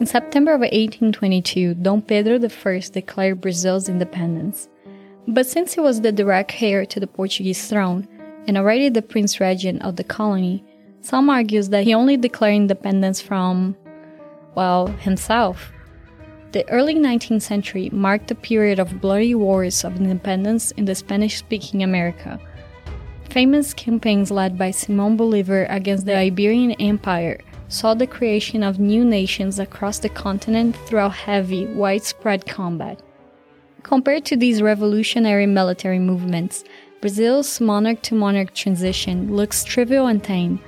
In September of 1822, Dom Pedro I declared Brazil's independence. But since he was the direct heir to the Portuguese throne and already the prince regent of the colony, some argues that he only declared independence from, well, himself. The early 19th century marked a period of bloody wars of independence in the Spanish speaking America. Famous campaigns led by Simon Bolivar against the Iberian Empire saw the creation of new nations across the continent through heavy, widespread combat. Compared to these revolutionary military movements, Brazil's monarch to monarch transition looks trivial and tame.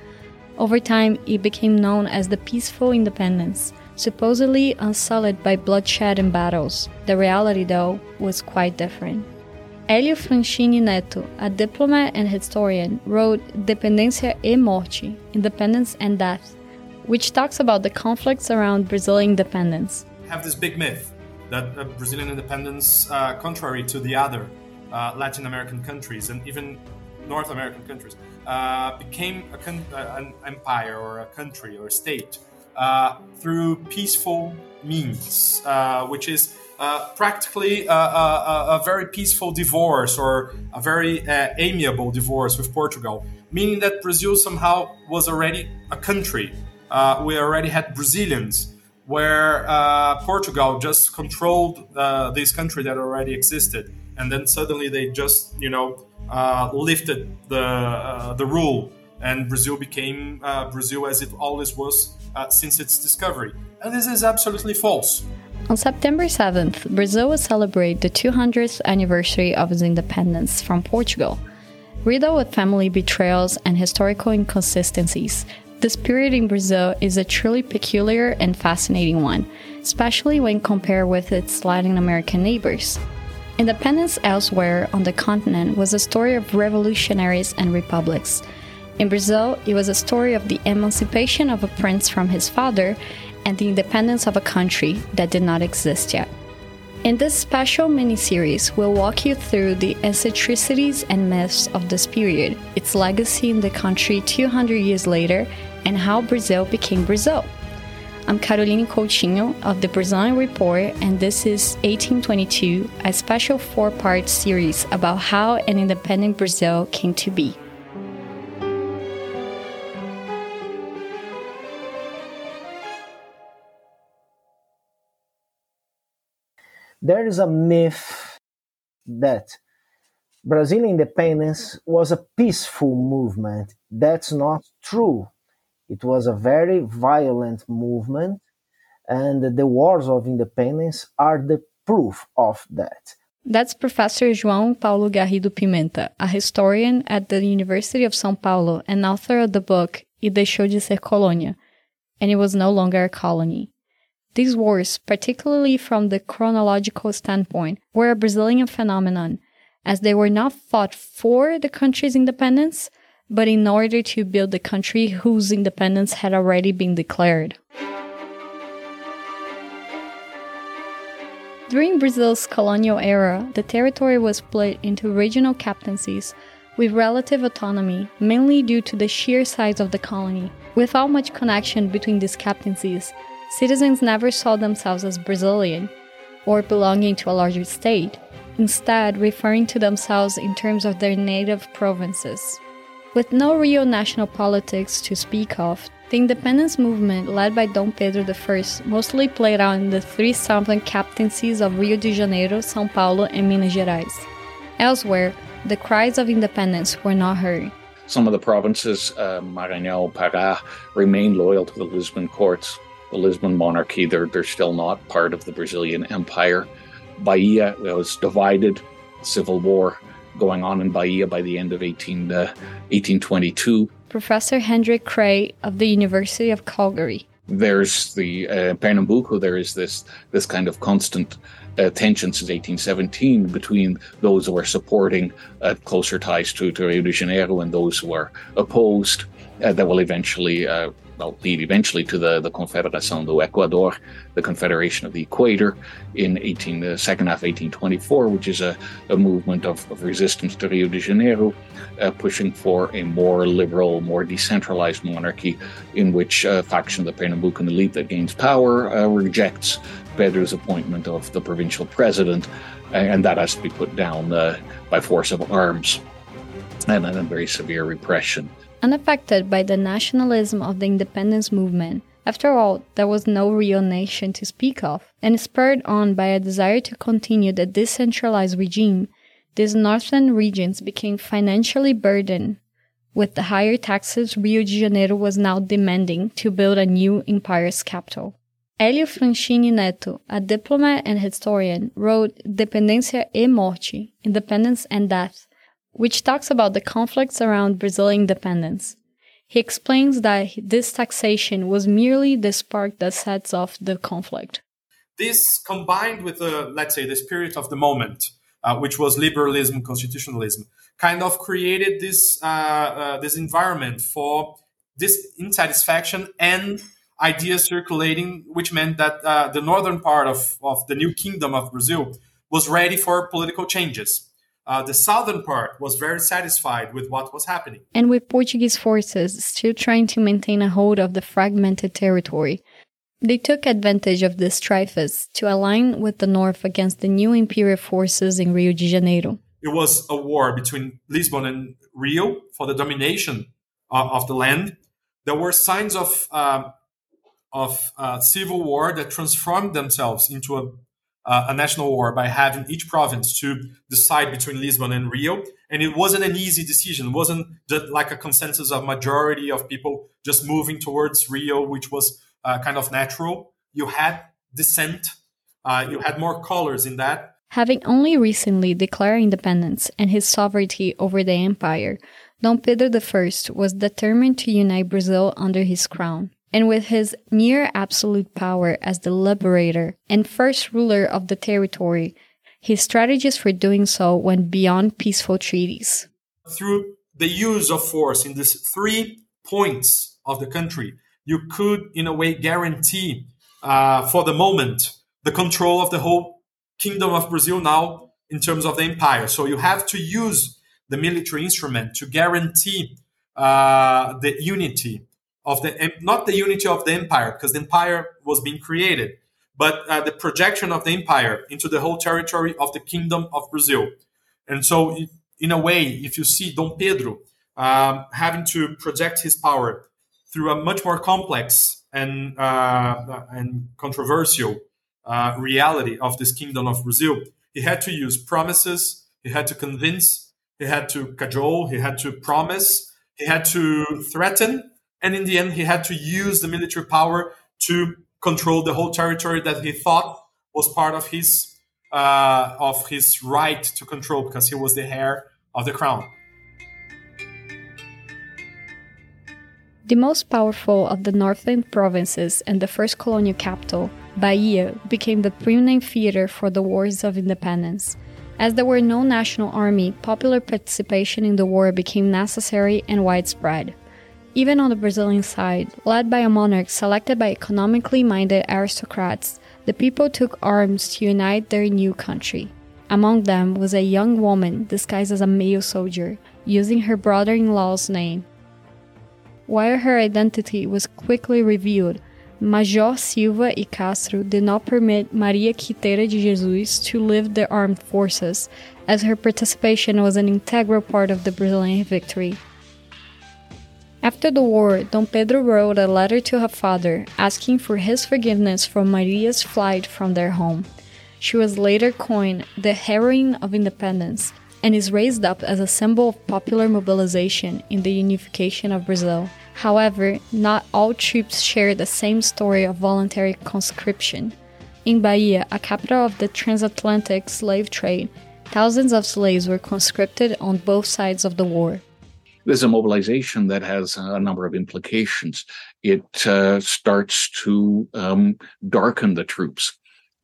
Over time, it became known as the peaceful independence supposedly unsullied by bloodshed and battles. The reality, though, was quite different. Hélio Franchini Neto, a diplomat and historian, wrote Dependência e Morte, Independence and Death, which talks about the conflicts around Brazilian independence. Have this big myth that uh, Brazilian independence, uh, contrary to the other uh, Latin American countries and even North American countries, uh, became con- uh, an empire or a country or a state uh, through peaceful means, which is practically a, a, a, very peaceful divorce or a very amiable divorce with Portugal, meaning that Brazil somehow was already a country. Uh, we already had Brazilians, where Portugal just controlled this country that already existed, and then suddenly they just, you know, lifted the the rule and Brazil became uh, Brazil as it always was uh, since its discovery. And this is absolutely false. On September 7th, Brazil will celebrate the 200th anniversary of its independence from Portugal. Riddled with family betrayals and historical inconsistencies, this period in Brazil is a truly peculiar and fascinating one, especially when compared with its Latin American neighbors. Independence elsewhere on the continent was a story of revolutionaries and republics in Brazil, it was a story of the emancipation of a prince from his father and the independence of a country that did not exist yet. In this special mini-series, we'll walk you through the eccentricities and myths of this period, its legacy in the country 200 years later, and how Brazil became Brazil. I'm Caroline Coutinho of the Brazilian Report, and this is 1822, a special four part series about how an independent Brazil came to be. There is a myth that Brazilian independence was a peaceful movement. That's not true. It was a very violent movement, and the wars of independence are the proof of that. That's Professor João Paulo Garrido Pimenta, a historian at the University of São Paulo and author of the book E Deixou de Ser Colônia, and it was no longer a colony. These wars, particularly from the chronological standpoint, were a Brazilian phenomenon, as they were not fought for the country's independence, but in order to build the country whose independence had already been declared. During Brazil's colonial era, the territory was split into regional captaincies with relative autonomy, mainly due to the sheer size of the colony. Without much connection between these captaincies, Citizens never saw themselves as Brazilian or belonging to a larger state, instead, referring to themselves in terms of their native provinces. With no real national politics to speak of, the independence movement led by Dom Pedro I mostly played out in the three southern captaincies of Rio de Janeiro, São Paulo, and Minas Gerais. Elsewhere, the cries of independence were not heard. Some of the provinces, uh, Maranhão, Pará, remained loyal to the Lisbon courts, the Lisbon monarchy. They're, they're still not part of the Brazilian Empire. Bahia was divided, civil war going on in Bahia by the end of 18, uh, 1822. Professor Hendrik Kraay of the University of Calgary. There's the uh, Pernambuco, there is this, this kind of constant uh, tension since 1817 between those who are supporting uh, closer ties to, to Rio de Janeiro and those who are opposed uh, that will eventually uh, well, lead eventually to the, the Confederação do Equador, the Confederation of the Equator, in 18, the second half of 1824, which is a, a movement of, of resistance to Rio de Janeiro, uh, pushing for a more liberal, more decentralized monarchy in which a faction of the Pernambucan elite that gains power uh, rejects Pedro's appointment of the provincial president, and that has to be put down uh, by force of arms and a very severe repression unaffected by the nationalism of the independence movement. After all, there was no real nation to speak of, and spurred on by a desire to continue the decentralized regime, these northern regions became financially burdened with the higher taxes Rio de Janeiro was now demanding to build a new empire's capital. Hélio Franchini Neto, a diplomat and historian, wrote Dependência e Morte, Independence and Death, which talks about the conflicts around Brazilian independence. He explains that this taxation was merely the spark that sets off the conflict. This combined with the, let's say, the spirit of the moment, uh, which was liberalism, constitutionalism, kind of created this uh, uh, this environment for this insatisfaction and ideas circulating, which meant that uh, the northern part of, of the new kingdom of Brazil was ready for political changes uh, the southern part was very satisfied with what was happening. And with Portuguese forces still trying to maintain a hold of the fragmented territory, they took advantage of this trifus to align with the north against the new imperial forces in Rio de Janeiro. It was a war between Lisbon and Rio for the domination uh, of the land. There were signs of uh, of uh, civil war that transformed themselves into a uh, a national war by having each province to decide between Lisbon and Rio. And it wasn't an easy decision. It wasn't just like a consensus of majority of people just moving towards Rio, which was uh, kind of natural. You had dissent. Uh, you had more colors in that. Having only recently declared independence and his sovereignty over the empire, Dom Pedro I was determined to unite Brazil under his crown and with his near absolute power as the liberator and first ruler of the territory, his strategies for doing so went beyond peaceful treaties. Through the use of force in these three points of the country, you could, in a way, guarantee uh, for the moment the control of the whole kingdom of Brazil now in terms of the empire. So you have to use the military instrument to guarantee uh, the unity of the not the unity of the empire because the empire was being created but uh, the projection of the empire into the whole territory of the kingdom of brazil. And so in a way if you see dom pedro um, having to project his power through a much more complex and uh, and controversial uh, reality of this kingdom of brazil he had to use promises he had to convince he had to cajole he had to promise he had to threaten and in the end, he had to use the military power to control the whole territory that he thought was part of his uh, of his right to control because he was the heir of the crown. The most powerful of the northern provinces and the first colonial capital, Bahia, became the permanent theater for the wars of independence. As there were no national army, popular participation in the war became necessary and widespread. Even on the Brazilian side, led by a monarch selected by economically minded aristocrats, the people took arms to unite their new country. Among them was a young woman disguised as a male soldier, using her brother in law's name. While her identity was quickly revealed, Major Silva e Castro did not permit Maria Quitéria de Jesus to leave the armed forces, as her participation was an integral part of the Brazilian victory. After the war, Dom Pedro wrote a letter to her father asking for his forgiveness for Maria's flight from their home. She was later coined the heroine of independence and is raised up as a symbol of popular mobilization in the unification of Brazil. However, not all troops share the same story of voluntary conscription. In Bahia, a capital of the transatlantic slave trade, thousands of slaves were conscripted on both sides of the war there's a mobilization that has a number of implications. It uh, starts to um, darken the troops.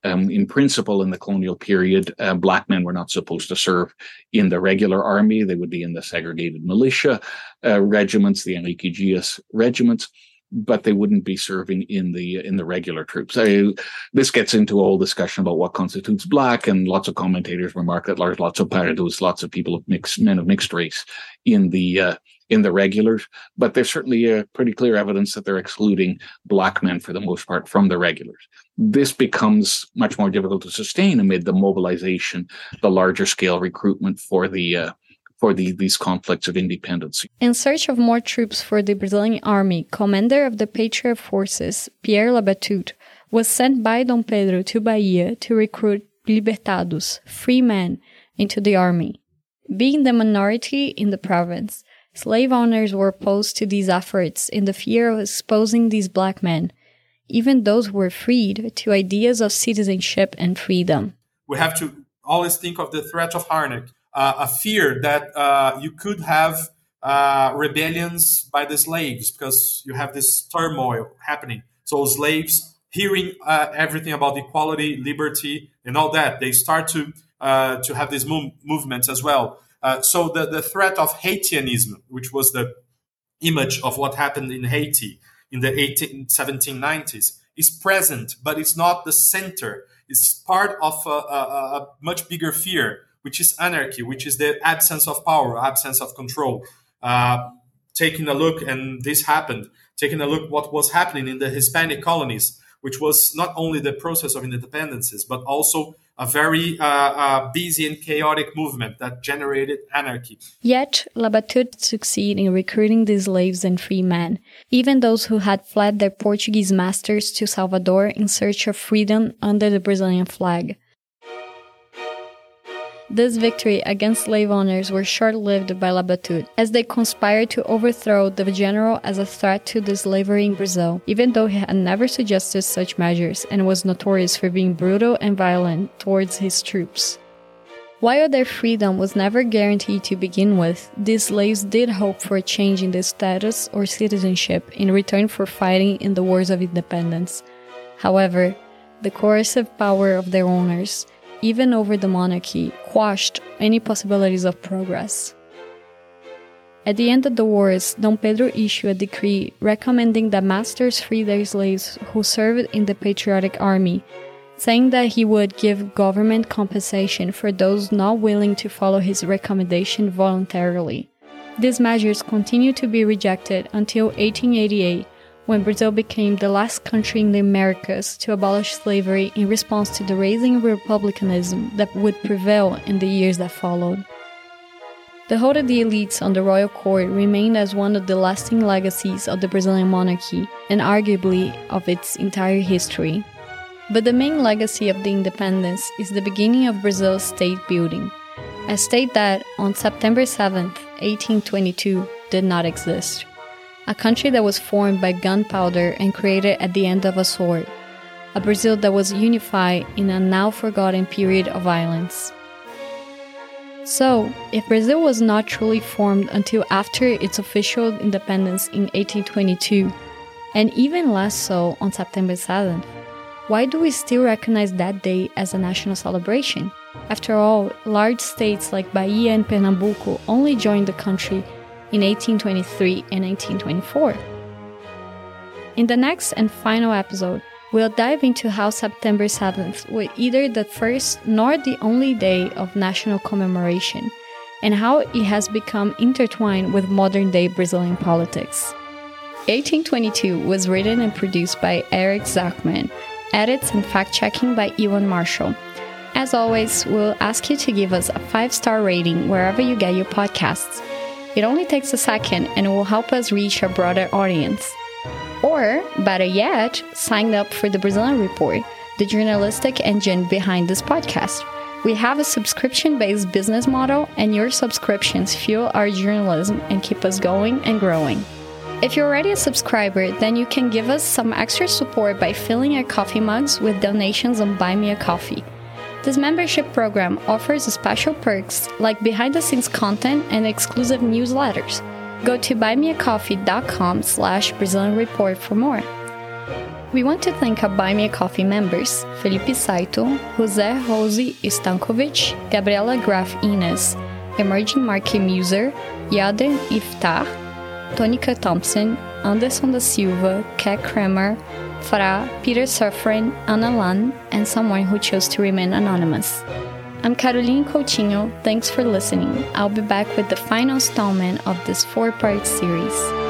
Um, in principle, in the colonial period, uh, black men were not supposed to serve in the regular army. They would be in the segregated militia uh, regiments, the Henrique Dias regiments. But they wouldn't be serving in the in the regular troops. I, this gets into a whole discussion about what constitutes black, and lots of commentators remark that there's lots of pardos, lots of people of mixed men of mixed race in the uh, in the regulars, but there's certainly a pretty clear evidence that they're excluding black men for the most part from the regulars. This becomes much more difficult to sustain amid the mobilization, the larger scale recruitment for the uh, for the, these conflicts of independence. In search of more troops for the Brazilian army, commander of the Patriot forces, Pierre Labatut, was sent by Dom Pedro to Bahia to recruit libertados, free men, into the army. Being the minority in the province, slave owners were opposed to these efforts in the fear of exposing these black men, even those who were freed, to ideas of citizenship and freedom. We have to always think of the threat of Harnack a fear that uh, you could have uh, rebellions by the slaves because you have this turmoil happening. So slaves hearing uh, everything about equality, liberty, and all that, they start to uh, to have these move- movements as well. Uh, so the, the threat of Haitianism, which was the image of what happened in Haiti in the 18, 1790s, is present, but it's not the center. It's part of a, a, a much bigger fear which is anarchy, which is the absence of power, absence of control. Uh, taking a look, and this happened, taking a look what was happening in the Hispanic colonies, which was not only the process of independences, but also a very uh, uh, busy and chaotic movement that generated anarchy. Yet, Labatut succeeded in recruiting the slaves and free men, even those who had fled their Portuguese masters to Salvador in search of freedom under the Brazilian flag. This victory against slave owners was short-lived by Labatut, as they conspired to overthrow the general as a threat to the slavery in Brazil, even though he had never suggested such measures and was notorious for being brutal and violent towards his troops. While their freedom was never guaranteed to begin with, these slaves did hope for a change in their status or citizenship in return for fighting in the wars of independence. However, the coercive power of their owners even over the monarchy, quashed any possibilities of progress. At the end of the wars, Dom Pedro issued a decree recommending that masters free their slaves who served in the patriotic army, saying that he would give government compensation for those not willing to follow his recommendation voluntarily. These measures continued to be rejected until 1888, when Brazil became the last country in the Americas to abolish slavery in response to the rising republicanism that would prevail in the years that followed. The hold of the elites on the royal court remained as one of the lasting legacies of the Brazilian monarchy and arguably of its entire history. But the main legacy of the independence is the beginning of Brazil's state building, a state that, on September 7, 1822, did not exist a country that was formed by gunpowder and created at the end of a sword, a Brazil that was unified in a now forgotten period of violence. So, if Brazil was not truly formed until after its official independence in 1822, and even less so on September 7th, why do we still recognize that day as a national celebration? After all, large states like Bahia and Pernambuco only joined the country in 1823 and 1824. In the next and final episode, we'll dive into how September 7th was either the first nor the only day of national commemoration, and how it has become intertwined with modern day Brazilian politics. 1822 was written and produced by Eric Zachman, edits and fact checking by Euan Marshall. As always, we'll ask you to give us a five star rating wherever you get your podcasts it only takes a second and it will help us reach a broader audience. Or, better yet, sign up for the Brazilian Report, the journalistic engine behind this podcast. We have a subscription based business model, and your subscriptions fuel our journalism and keep us going and growing. If you're already a subscriber, then you can give us some extra support by filling our coffee mugs with donations on Buy Me a Coffee. This membership program offers special perks like behind the scenes content and exclusive newsletters. Go to buymeacoffee.com slash Brazilian Report for more. We want to thank our Buy Me a Coffee members Felipe Saito, Jose Rosi Stankovic, Gabriela Graf Ines, Emerging Market Muser, Yaden Iftar, Tonica Thompson, Anderson da Silva, Kat Kramer, Fra, Peter Suffren, Anna Lan, and someone who chose to remain anonymous. I'm Caroline Coutinho. Thanks for listening. I'll be back with the final installment of this four part series.